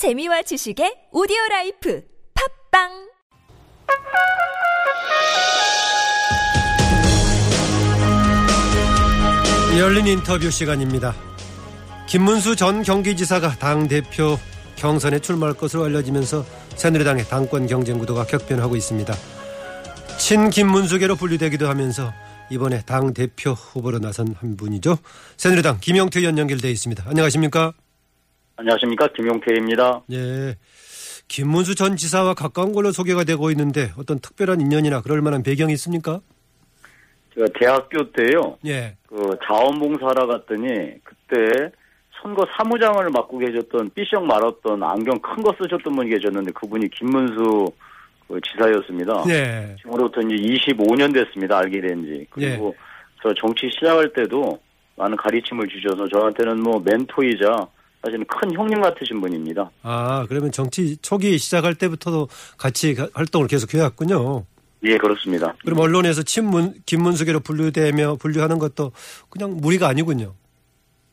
재미와 지식의 오디오 life 팟빵 열린 인터뷰 시간입니다. 김문수 전 경기지사가 당 대표 경선에 출마할 것으로 알려지면서 새누리당의 당권 경쟁 구도가 격변하고 있습니다. 친 김문수계로 분류되기도 하면서 이번에 당 대표 후보로 나선 한 분이죠. 새누리당 김영태 의원 연결되어 있습니다. 안녕하십니까? 안녕하십니까. 김용태입니다. 예. 김문수 전 지사와 가까운 걸로 소개가 되고 있는데 어떤 특별한 인연이나 그럴 만한 배경이 있습니까? 제가 대학교 때요. 예. 그 자원봉사하러 갔더니 그때 선거 사무장을 맡고 계셨던 삐쩍 말았던 안경 큰 거 쓰셨던 분이 계셨는데 그분이 김문수 그 지사였습니다. 예. 지금으로부터 이제 25년 됐습니다. 알게 된 지. 그리고 저 정치 시작할 때도 많은 가르침을 주셔서 저한테는 뭐 멘토이자 사실은 큰 형님 같으신 분입니다. 아, 그러면 정치 초기 시작할 때부터도 같이 가- 활동을 계속 해왔군요. 예, 그렇습니다. 그럼 언론에서 친문, 김문수계로 분류되며 분류하는 것도 그냥 무리가 아니군요.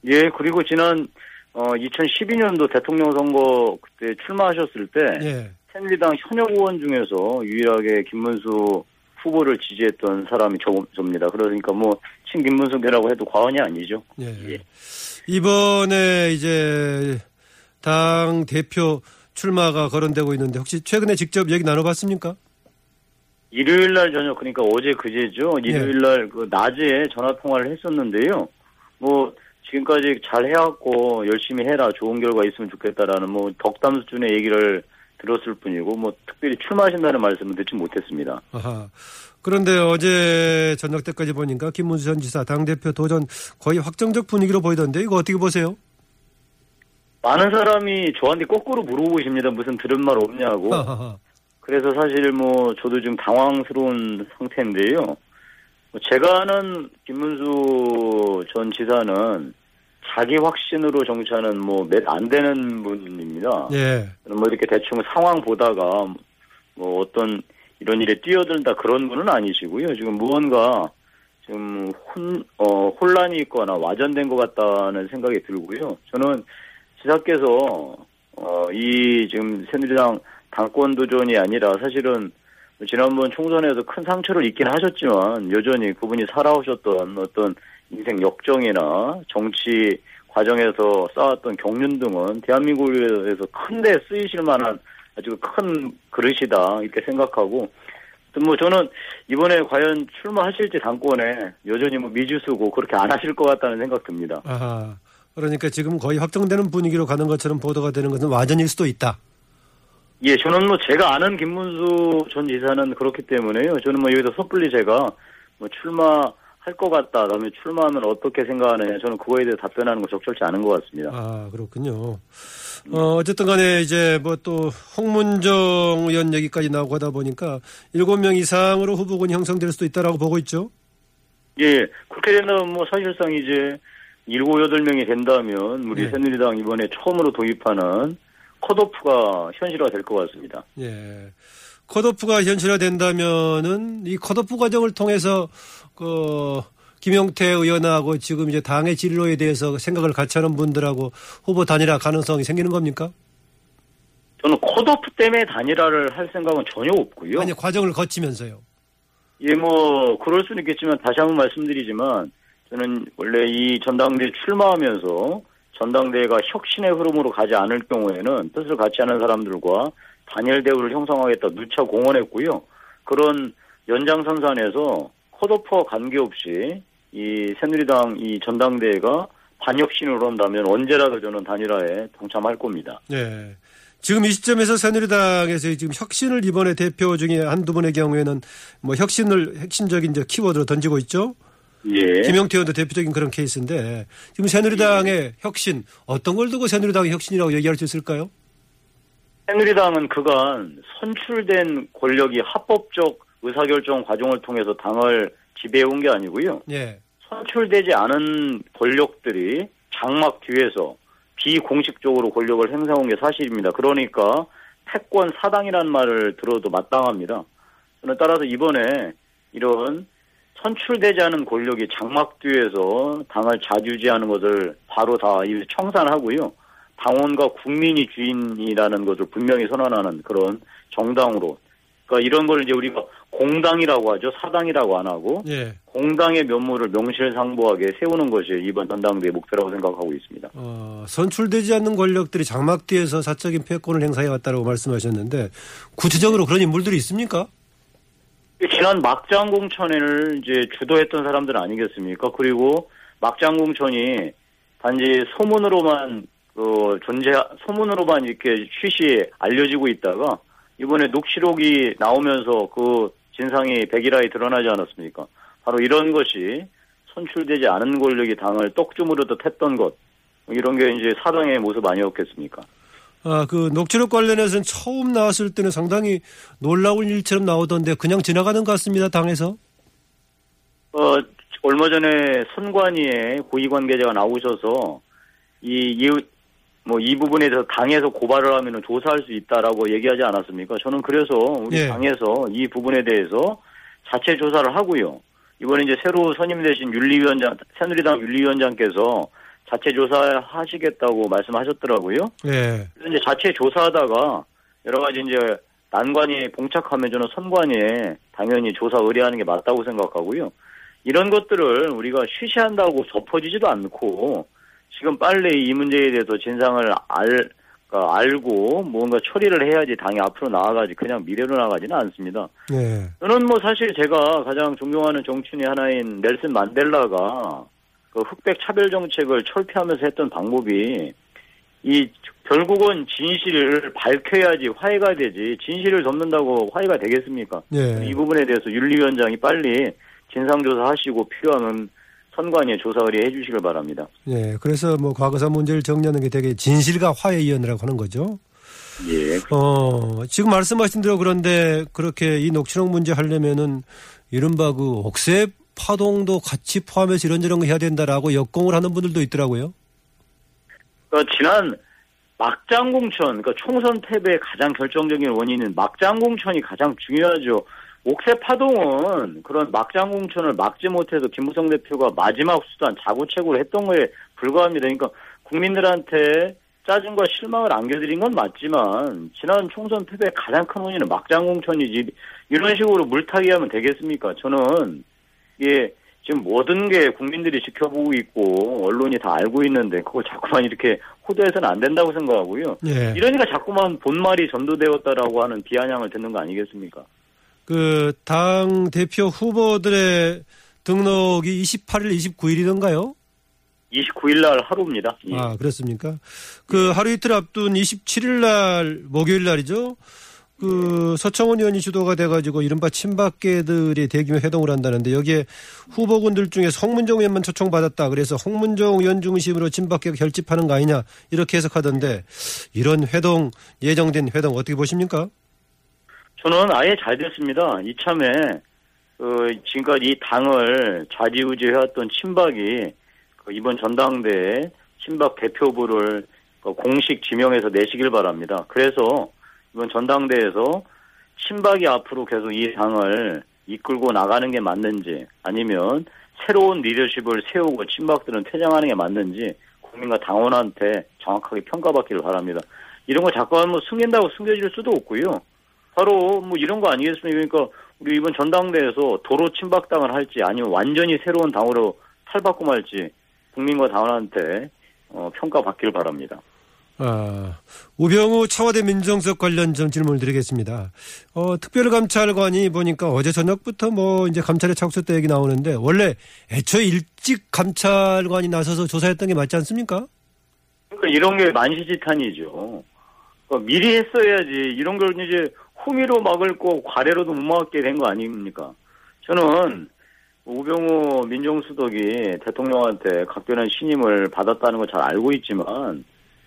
예, 그리고 지난 어 2012년도 대통령 선거 그때 출마하셨을 때 예. 새누리당 현역 의원 중에서 유일하게 김문수 후보를 지지했던 사람이 저, 접니다. 그러니까 뭐 친김문수계라고 해도 과언이 아니죠. 예. 예. 이번에 이제 당 대표 출마가 거론되고 있는데 혹시 최근에 직접 얘기 나눠봤습니까? 일요일 날 저녁 그러니까 어제 그제죠. 일요일 날그 낮에 전화 통화를 했었는데요. 뭐 지금까지 잘 해왔고 열심히 해라 좋은 결과 있으면 좋겠다라는 뭐 덕담 수준의 얘기를 들었을 뿐이고 뭐 특별히 출마하신다는 말씀은 듣지 못했습니다. 아하. 그런데 어제 저녁 때까지 보니까 김문수 전 지사 당대표 도전 거의 확정적 분위기로 보이던데 이거 어떻게 보세요? 많은 사람이 저한테 거꾸로 물어보십니다. 무슨 들은 말 없냐고. 하하하. 그래서 사실 뭐 저도 지금 당황스러운 상태인데요. 뭐 제가 아는 김문수 전 지사는 자기 확신으로 정치하는 뭐 몇 안 되는 분입니다. 예. 뭐 이렇게 대충 상황 보다가 뭐 어떤 이런 일에 뛰어들다 그런 분은 아니시고요. 지금 무언가 지금 혼, 어, 혼란이 있거나 와전된 것 같다는 생각이 들고요. 저는 지사께서 어, 이 지금 새누리당 당권 도전이 아니라 사실은 지난번 총선에서 큰 상처를 입긴 하셨지만 여전히 그분이 살아오셨던 어떤 인생 역정이나 정치 과정에서 쌓았던 경륜 등은 대한민국에서 큰데 쓰이실 만한 아주 큰 그릇이다 이렇게 생각하고 또뭐 저는 이번에 과연 출마하실지 당권에 여전히 뭐 미주수고 그렇게 안 하실 것 같다는 생각 듭니다. 아하. 그러니까 지금 거의 확정되는 분위기로 가는 것처럼 보도가 되는 것은 와전일 수도 있다. 예, 저는 뭐 제가 아는 김문수 전 지사는 그렇기 때문에요. 저는 뭐 여기서 섣불리 제가 뭐 출마 할 것 같다. 다음에 출마하면 어떻게 생각하느냐. 저는 그거에 대해 답변하는 거 적절치 않은 것 같습니다. 아, 그렇군요. 어, 어쨌든 간에 이제 뭐 또 홍문정 의원 얘기까지 나오고 하다 보니까 일곱 명 이상으로 후보군이 형성될 수도 있다라고 보고 있죠. 예, 그렇게 된다면 뭐 사실상 이제 일곱 여덟 명이 된다면 우리 네. 새누리당 이번에 처음으로 도입하는 컷오프가 현실화 될 것 같습니다. 예. 컷오프가 현실화 된다면은 이 컷오프 과정을 통해서 그 김용태 의원하고 지금 이제 당의 진로에 대해서 생각을 같이 하는 분들하고 후보 단일화 가능성이 생기는 겁니까? 저는 컷오프 때문에 단일화를 할 생각은 전혀 없고요. 아니 과정을 거치면서요. 예, 뭐 그럴 수는 있겠지만 다시 한번 말씀드리지만 저는 원래 이 전당대회 출마하면서 전당대회가 혁신의 흐름으로 가지 않을 경우에는 뜻을 같이 하는 사람들과 단일 대우를 형성하겠다 누차 공언했고요. 그런 연장선상에서 컷오프와 관계없이 이 새누리당 이 전당대회가 반혁신으로 한다면 언제라도 저는 단일화에 동참할 겁니다. 예. 지금 이 시점에서 새누리당에서 지금 혁신을 이번에 대표 중에 한두 분의 경우에는 뭐 혁신을 핵심적인 키워드로 던지고 있죠. 예. 김영태 의원도 대표적인 그런 케이스인데 지금 새누리당의 혁신 어떤 걸 두고 새누리당의 혁신이라고 얘기할 수 있을까요? 새누리당은 그간 선출된 권력이 합법적 의사결정 과정을 통해서 당을 지배해온 게 아니고요. 예. 선출되지 않은 권력들이 장막 뒤에서 비공식적으로 권력을 행사한 게 사실입니다. 그러니까 패권 사당이라는 말을 들어도 마땅합니다. 저는 따라서 이번에 이런 선출되지 않은 권력이 장막 뒤에서 당을 좌지우지하는 것을 바로 다 청산하고요. 당원과 국민이 주인이라는 것을 분명히 선언하는 그런 정당으로 그러니까 이런 걸 이제 우리가 공당이라고 하죠. 사당이라고 안 하고 예. 공당의 면모를 명실상부하게 세우는 것이 이번 전당대회 목표라고 생각하고 있습니다. 어, 선출되지 않는 권력들이 장막 뒤에서 사적인 패권을 행사해 왔다고 말씀하셨는데 구체적으로 그런 인물들이 있습니까? 지난 막장 공천을 이제 주도했던 사람들 아니겠습니까? 그리고 막장 공천이 단지 소문으로만 그 존재 소문으로만 이렇게 쉬쉬 알려지고 있다가 이번에 녹취록이 나오면서 그 진상이 백일하에 드러나지 않았습니까? 바로 이런 것이 선출되지 않은 권력이 당을 떡주무르듯 했던 것 이런 게 이제 사당의 모습 아니었겠습니까? 아, 그 녹취록 관련해서는 처음 나왔을 때는 상당히 놀라운 일처럼 나오던데 그냥 지나가는 것 같습니다. 당에서. 어, 얼마 전에 선관위에 고위 관계자가 나오셔서 이, 이, 뭐, 이 부분에 대해서 당에서 고발을 하면 조사할 수 있다라고 얘기하지 않았습니까? 저는 그래서 우리 예. 당에서 이 부분에 대해서 자체 조사를 하고요. 이번에 이제 새로 선임되신 윤리위원장, 새누리당 윤리위원장께서 자체 조사하시겠다고 말씀하셨더라고요. 예. 그래서 이제 자체 조사하다가 여러 가지 이제 난관이 봉착하면 저는 선관위에 당연히 조사 의뢰하는 게 맞다고 생각하고요. 이런 것들을 우리가 쉬쉬한다고 덮어지지도 않고 지금 빨리 이 문제에 대해서 진상을 알, 그러니까 알고 뭔가 처리를 해야지 당이 앞으로 나아가지 그냥 미래로 나가지는 않습니다. 예. 저는 뭐 사실 제가 가장 존경하는 정치인의 하나인 넬슨 만델라가 그 흑백 차별 정책을 철폐하면서 했던 방법이 이 결국은 진실을 밝혀야지 화해가 되지 진실을 덮는다고 화해가 되겠습니까? 예. 이 부분에 대해서 윤리위원장이 빨리 진상조사하시고 필요하면 선관위에 조사 의뢰해 주시길 바랍니다. 예. 그래서 뭐 과거사 문제를 정리하는 게 되게 진실과 화해위원회라고 하는 거죠. 예. 어, 지금 말씀하신 대로 그런데 그렇게 이 녹취록 문제 하려면은 이른바 그 옥새 파동도 같이 포함해서 이런저런 거 해야 된다라고 역공을 하는 분들도 있더라고요. 그러니까 지난 막장 공천, 그러니까 총선 패배의 가장 결정적인 원인은 막장 공천이 가장 중요하죠. 옥새 파동은 그런 막장 공천을 막지 못해서 김무성 대표가 마지막 수단 자구책으로 했던 거에 불과합니다. 그러니까 국민들한테 짜증과 실망을 안겨드린 건 맞지만 지난 총선 패배의 가장 큰 원인은 막장 공천이지 이런 식으로 물타기 하면 되겠습니까? 저는 이게 지금 모든 게 국민들이 지켜보고 있고 언론이 다 알고 있는데 그걸 자꾸만 이렇게 호도해서는 안 된다고 생각하고요. 예. 이러니까 자꾸만 본말이 전도되었다라고 하는 비아냥을 듣는 거 아니겠습니까? 그 당 대표 후보들의 등록이 28일, 29일이던가요? 29일 날 하루입니다. 예. 아, 그렇습니까? 그 하루 이틀 앞둔 27일 날, 목요일 날이죠? 그 서청원 의원이 주도가 돼가지고 이른바 친박계들이 대규모 회동을 한다는데 여기에 후보군들 중에 송문정 의원만 초청받았다. 그래서 홍문정 의원 중심으로 친박계가 결집하는 거 아니냐 이렇게 해석하던데 이런 회동 예정된 회동 어떻게 보십니까? 저는 아예 잘 됐습니다. 이참에 그 지금까지 이 당을 좌지우지 해왔던 친박이 그 이번 전당대회 친박 대표부를 그 공식 지명해서 내시길 바랍니다. 그래서 이번 전당대회에서 친박이 앞으로 계속 이 당을 이끌고 나가는 게 맞는지 아니면 새로운 리더십을 세우고 친박들은 퇴장하는 게 맞는지 국민과 당원한테 정확하게 평가받기를 바랍니다. 이런 거 자꾸 하면 숨긴다고 숨겨질 수도 없고요. 바로 뭐 이런 거 아니겠습니까? 그러니까 우리 이번 전당대회에서 도로 친박당을 할지 아니면 완전히 새로운 당으로 탈바꿈 할지 국민과 당원한테 어, 평가받기를 바랍니다. 아, 우병우 차화대 민정수석 관련 좀 질문을 드리겠습니다. 어, 특별감찰관이 보니까 어제 저녁부터 뭐 이제 감찰에 착수했다 얘기 나오는데 원래 애초에 일찍 감찰관이 나서서 조사했던 게 맞지 않습니까? 그러니까 이런 게 만시지탄이죠. 그러니까 미리 했어야지 이런 걸 이제 후미로 막을 거 과례로도 못 막게 된 거 아닙니까? 저는 우병우 민정수석이 대통령한테 각별한 신임을 받았다는 걸 잘 알고 있지만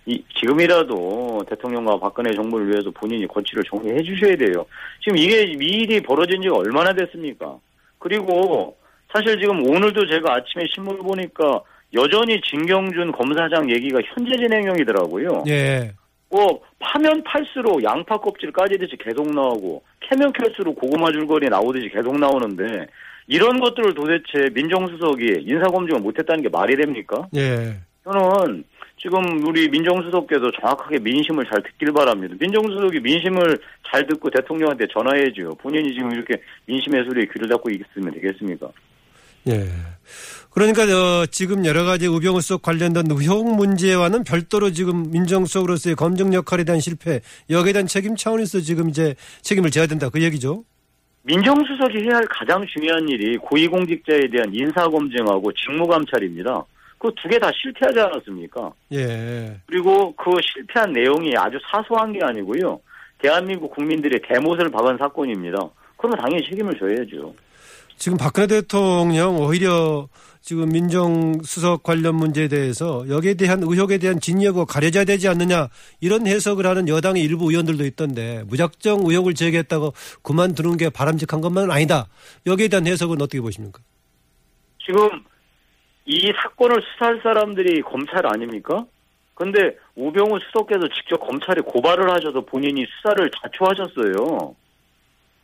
이, 지금이라도 대통령과 박근혜 정부를 위해서 본인이 거취를 정리해 주셔야 돼요. 지금 이게 미일이 벌어진 지가 얼마나 됐습니까? 그리고 사실 지금 오늘도 제가 아침에 신문을 보니까 여전히 진경준 검사장 얘기가 현재 진행형이더라고요. 예. 뭐 파면 팔수록 양파 껍질 까지듯이 계속 나오고 캐면 캘수록 고구마 줄거리 나오듯이 계속 나오는데 이런 것들을 도대체 민정수석이 인사검증을 못했다는 게 말이 됩니까? 예. 저는 지금 우리 민정수석께서 정확하게 민심을 잘 듣길 바랍니다. 민정수석이 민심을 잘 듣고 대통령한테 전화해줘요. 본인이 지금 이렇게 민심의 소리에 귀를 닫고 있으면 되겠습니까? 예. 그러니까 어, 지금 여러 가지 우병우 수석 관련된 의혹 문제와는 별도로 지금 민정수석으로서의 검증 역할에 대한 실패 여기에 대한 책임 차원에서 지금 이제 책임을 져야 된다 그 얘기죠. 민정수석이 해야 할 가장 중요한 일이 고위공직자에 대한 인사검증하고 직무감찰입니다. 그 두 개 다 실패하지 않았습니까? 예. 그리고 그 실패한 내용이 아주 사소한 게 아니고요. 대한민국 국민들의 대못을 박은 사건입니다. 그러면 당연히 책임을 져야죠. 지금 박근혜 대통령 오히려 지금 민정수석 관련 문제에 대해서 여기에 대한 의혹에 대한 진여가 가려져야 되지 않느냐 이런 해석을 하는 여당의 일부 의원들도 있던데 무작정 의혹을 제기했다고 그만두는 게 바람직한 것만은 아니다. 여기에 대한 해석은 어떻게 보십니까? 지금 이 사건을 수사할 사람들이 검찰 아닙니까? 근데 우병우 수석께서 직접 검찰에 고발을 하셔서 본인이 수사를 자초하셨어요.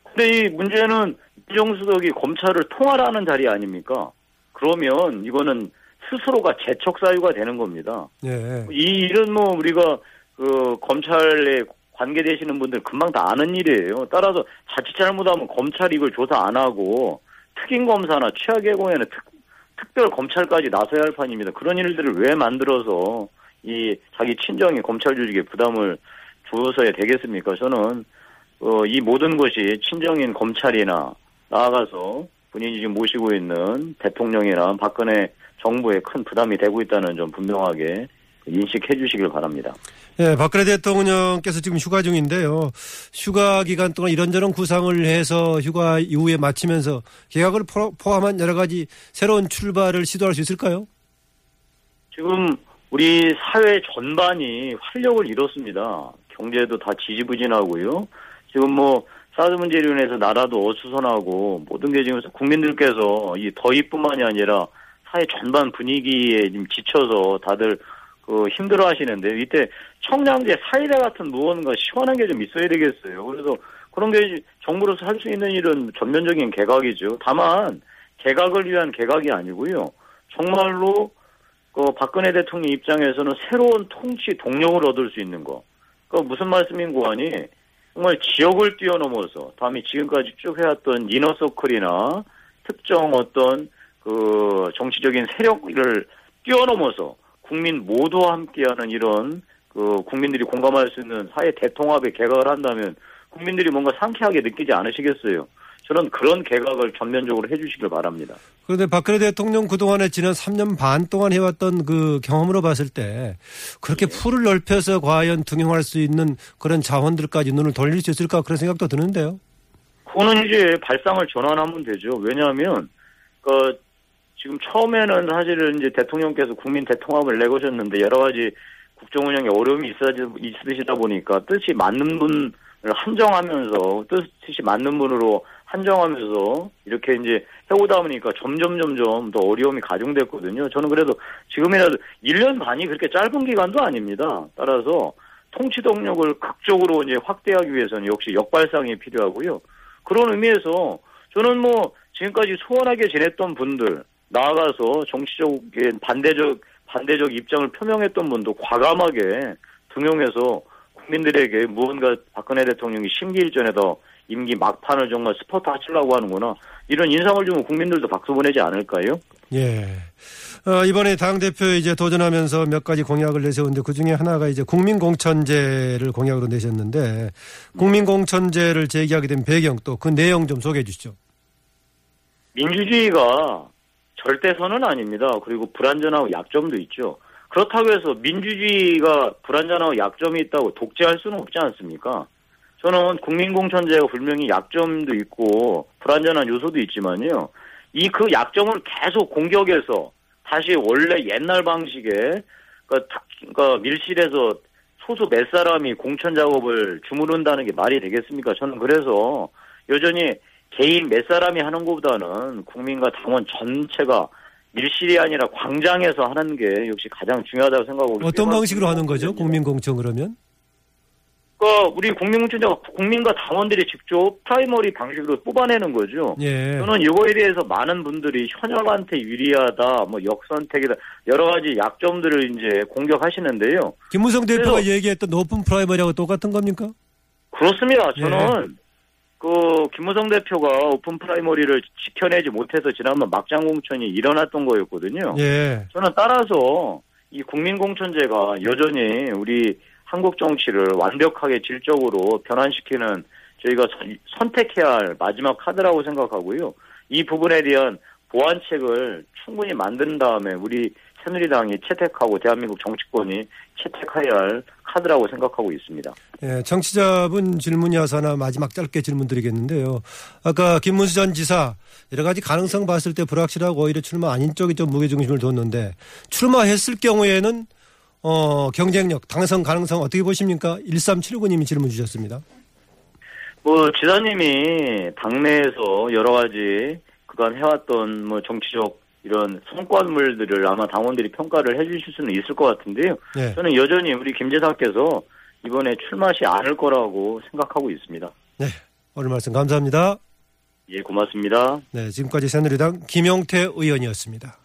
근데 이 문제는 민정수석이 검찰을 통화하는 자리 아닙니까? 그러면 이거는 스스로가 재척 사유가 되는 겁니다. 예. 이 일은 뭐 우리가 그 검찰에 관계되시는 분들 금방 다 아는 일이에요. 따라서 자칫 잘못하면 검찰이 이걸 조사 안 하고 특임 검사나 경우에는 특, 특별 검찰까지 나서야 할 판입니다. 그런 일들을 왜 만들어서 이 자기 친정이 검찰 조직에 부담을 주어서야 되겠습니까? 저는 어, 이 모든 것이 친정인 검찰이나 나아가서 본인이 지금 모시고 있는 대통령이나 박근혜 정부에 큰 부담이 되고 있다는 점 분명하게 인식해 주시길 바랍니다. 예, 박근혜 대통령께서 지금 휴가 중인데요. 휴가 기간 동안 이런저런 구상을 해서 휴가 이후에 마치면서 계약을 포함한 여러 가지 새로운 출발을 시도할 수 있을까요? 지금 우리 사회 전반이 활력을 잃었습니다. 경제도 다 지지부진하고요. 지금 뭐 사드 문제로 인해서 나라도 어수선하고 모든 게 지금 국민들께서 이 더위뿐만이 아니라 사회 전반 분위기에 지금 지쳐서 다들 그 힘들어 하시는데 이때 청량제 사이다 같은 무언가 시원한 게 좀 있어야 되겠어요. 그래서 그런 게 정부로서 할 수 있는 일은 전면적인 개각이죠. 다만 개각을 위한 개각이 아니고요. 정말로 그 박근혜 대통령 입장에서는 새로운 통치 동력을 얻을 수 있는 거. 그 무슨 말씀인고 하니 정말 지역을 뛰어넘어서 다음에 지금까지 쭉 해왔던 이너서클이나 특정 어떤 그 정치적인 세력을 뛰어넘어서 국민 모두와 함께하는 이런 그 국민들이 공감할 수 있는 사회 대통합의 개각을 한다면 국민들이 뭔가 상쾌하게 느끼지 않으시겠어요? 저는 그런 개각을 전면적으로 해주시길 바랍니다. 그런데 박근혜 대통령 그동안에 지난 3년 반 동안 해왔던 그 경험으로 봤을 때 그렇게 네. 풀을 넓혀서 과연 등용할 수 있는 그런 자원들까지 눈을 돌릴 수 있을까 그런 생각도 드는데요. 그거는 이제 발상을 전환하면 되죠. 왜냐하면 그 지금 처음에는 사실은 이제 대통령께서 국민 대통합을 내거셨는데 여러 가지 국정 운영에 어려움이 있으시다 보니까 뜻이 맞는 분을 한정하면서 뜻이 맞는 분으로 한정하면서 이렇게 이제 해오다 보니까 점점 점점 더 어려움이 가중됐거든요. 저는 그래도 지금이라도 1년 반이 그렇게 짧은 기간도 아닙니다. 따라서 통치 동력을 극적으로 이제 확대하기 위해서는 역시 역발상이 필요하고요. 그런 의미에서 저는 뭐 지금까지 소원하게 지냈던 분들 나아가서 정치적인 반대적 반대적 입장을 표명했던 분도 과감하게 등용해서 국민들에게 무언가 박근혜 대통령이 심기일전에 더 임기 막판을 정말 스포트 하시려고 하는구나. 이런 인상을 주면 국민들도 박수 보내지 않을까요? 예. 어, 이번에 당대표 이제 도전하면서 몇 가지 공약을 내세웠는데 그 중에 하나가 이제 국민공천제를 공약으로 내셨는데 국민공천제를 제기하게 된 배경 또 그 내용 좀 소개해 주시죠. 민주주의가 절대선은 아닙니다. 그리고 불안전하고 약점도 있죠. 그렇다고 해서 민주주의가 불안전하고 약점이 있다고 독재할 수는 없지 않습니까? 저는 국민공천제가 분명히 약점도 있고 불안전한 요소도 있지만요. 이 그 약점을 계속 공격해서 다시 원래 옛날 방식의 그러니까 밀실에서 소수 몇 사람이 공천 작업을 주무른다는 게 말이 되겠습니까? 저는 그래서 여전히 개인 몇 사람이 하는 것보다는 국민과 당원 전체가 밀실이 아니라 광장에서 하는 게 역시 가장 중요하다고 생각하고 어떤 방식으로 하는 거죠? 국민공천 그러면? 그 우리 국민공천자가 국민과 당원들이 직접 프라이머리 방식으로 뽑아내는 거죠. 예. 저는 이거에 대해서 많은 분들이 현역한테 유리하다, 뭐 역선택이다 여러 가지 약점들을 이제 공격하시는데요. 김무성 대표가 얘기했던 오픈 프라이머리하고 똑같은 겁니까? 그렇습니다. 예. 저는 그 김무성 대표가 오픈 프라이머리를 지켜내지 못해서 지난번 막장 공천이 일어났던 거였거든요. 예. 저는 따라서 이 국민 공천제가 여전히 우리 한국 정치를 완벽하게 질적으로 변환시키는 저희가 선- 선택해야 할 마지막 카드라고 생각하고요. 이 부분에 대한 보완책을 충분히 만든 다음에 우리 새누리당이 채택하고 대한민국 정치권이 채택해야 할 카드라고 생각하고 있습니다. 예, 청취자분 질문이어서 하나 마지막 짧게 질문 드리겠는데요. 아까 김문수 전 지사 여러 가지 가능성 봤을 때 불확실하고 오히려 출마 아닌 쪽이 좀 무게중심을 뒀는데 출마했을 경우에는 어, 경쟁력, 당선 가능성 어떻게 보십니까? 1379님이 질문 주셨습니다. 뭐 지사님이 당내에서 여러 가지 그간 해왔던 뭐 정치적 이런 성과물들을 아마 당원들이 평가를 해주실 수는 있을 것 같은데요. 네. 저는 여전히 우리 김 지사께서 이번에 출마하지 않을 거라고 생각하고 있습니다. 네. 오늘 말씀 감사합니다. 예, 고맙습니다. 네, 지금까지 새누리당 김용태 의원이었습니다.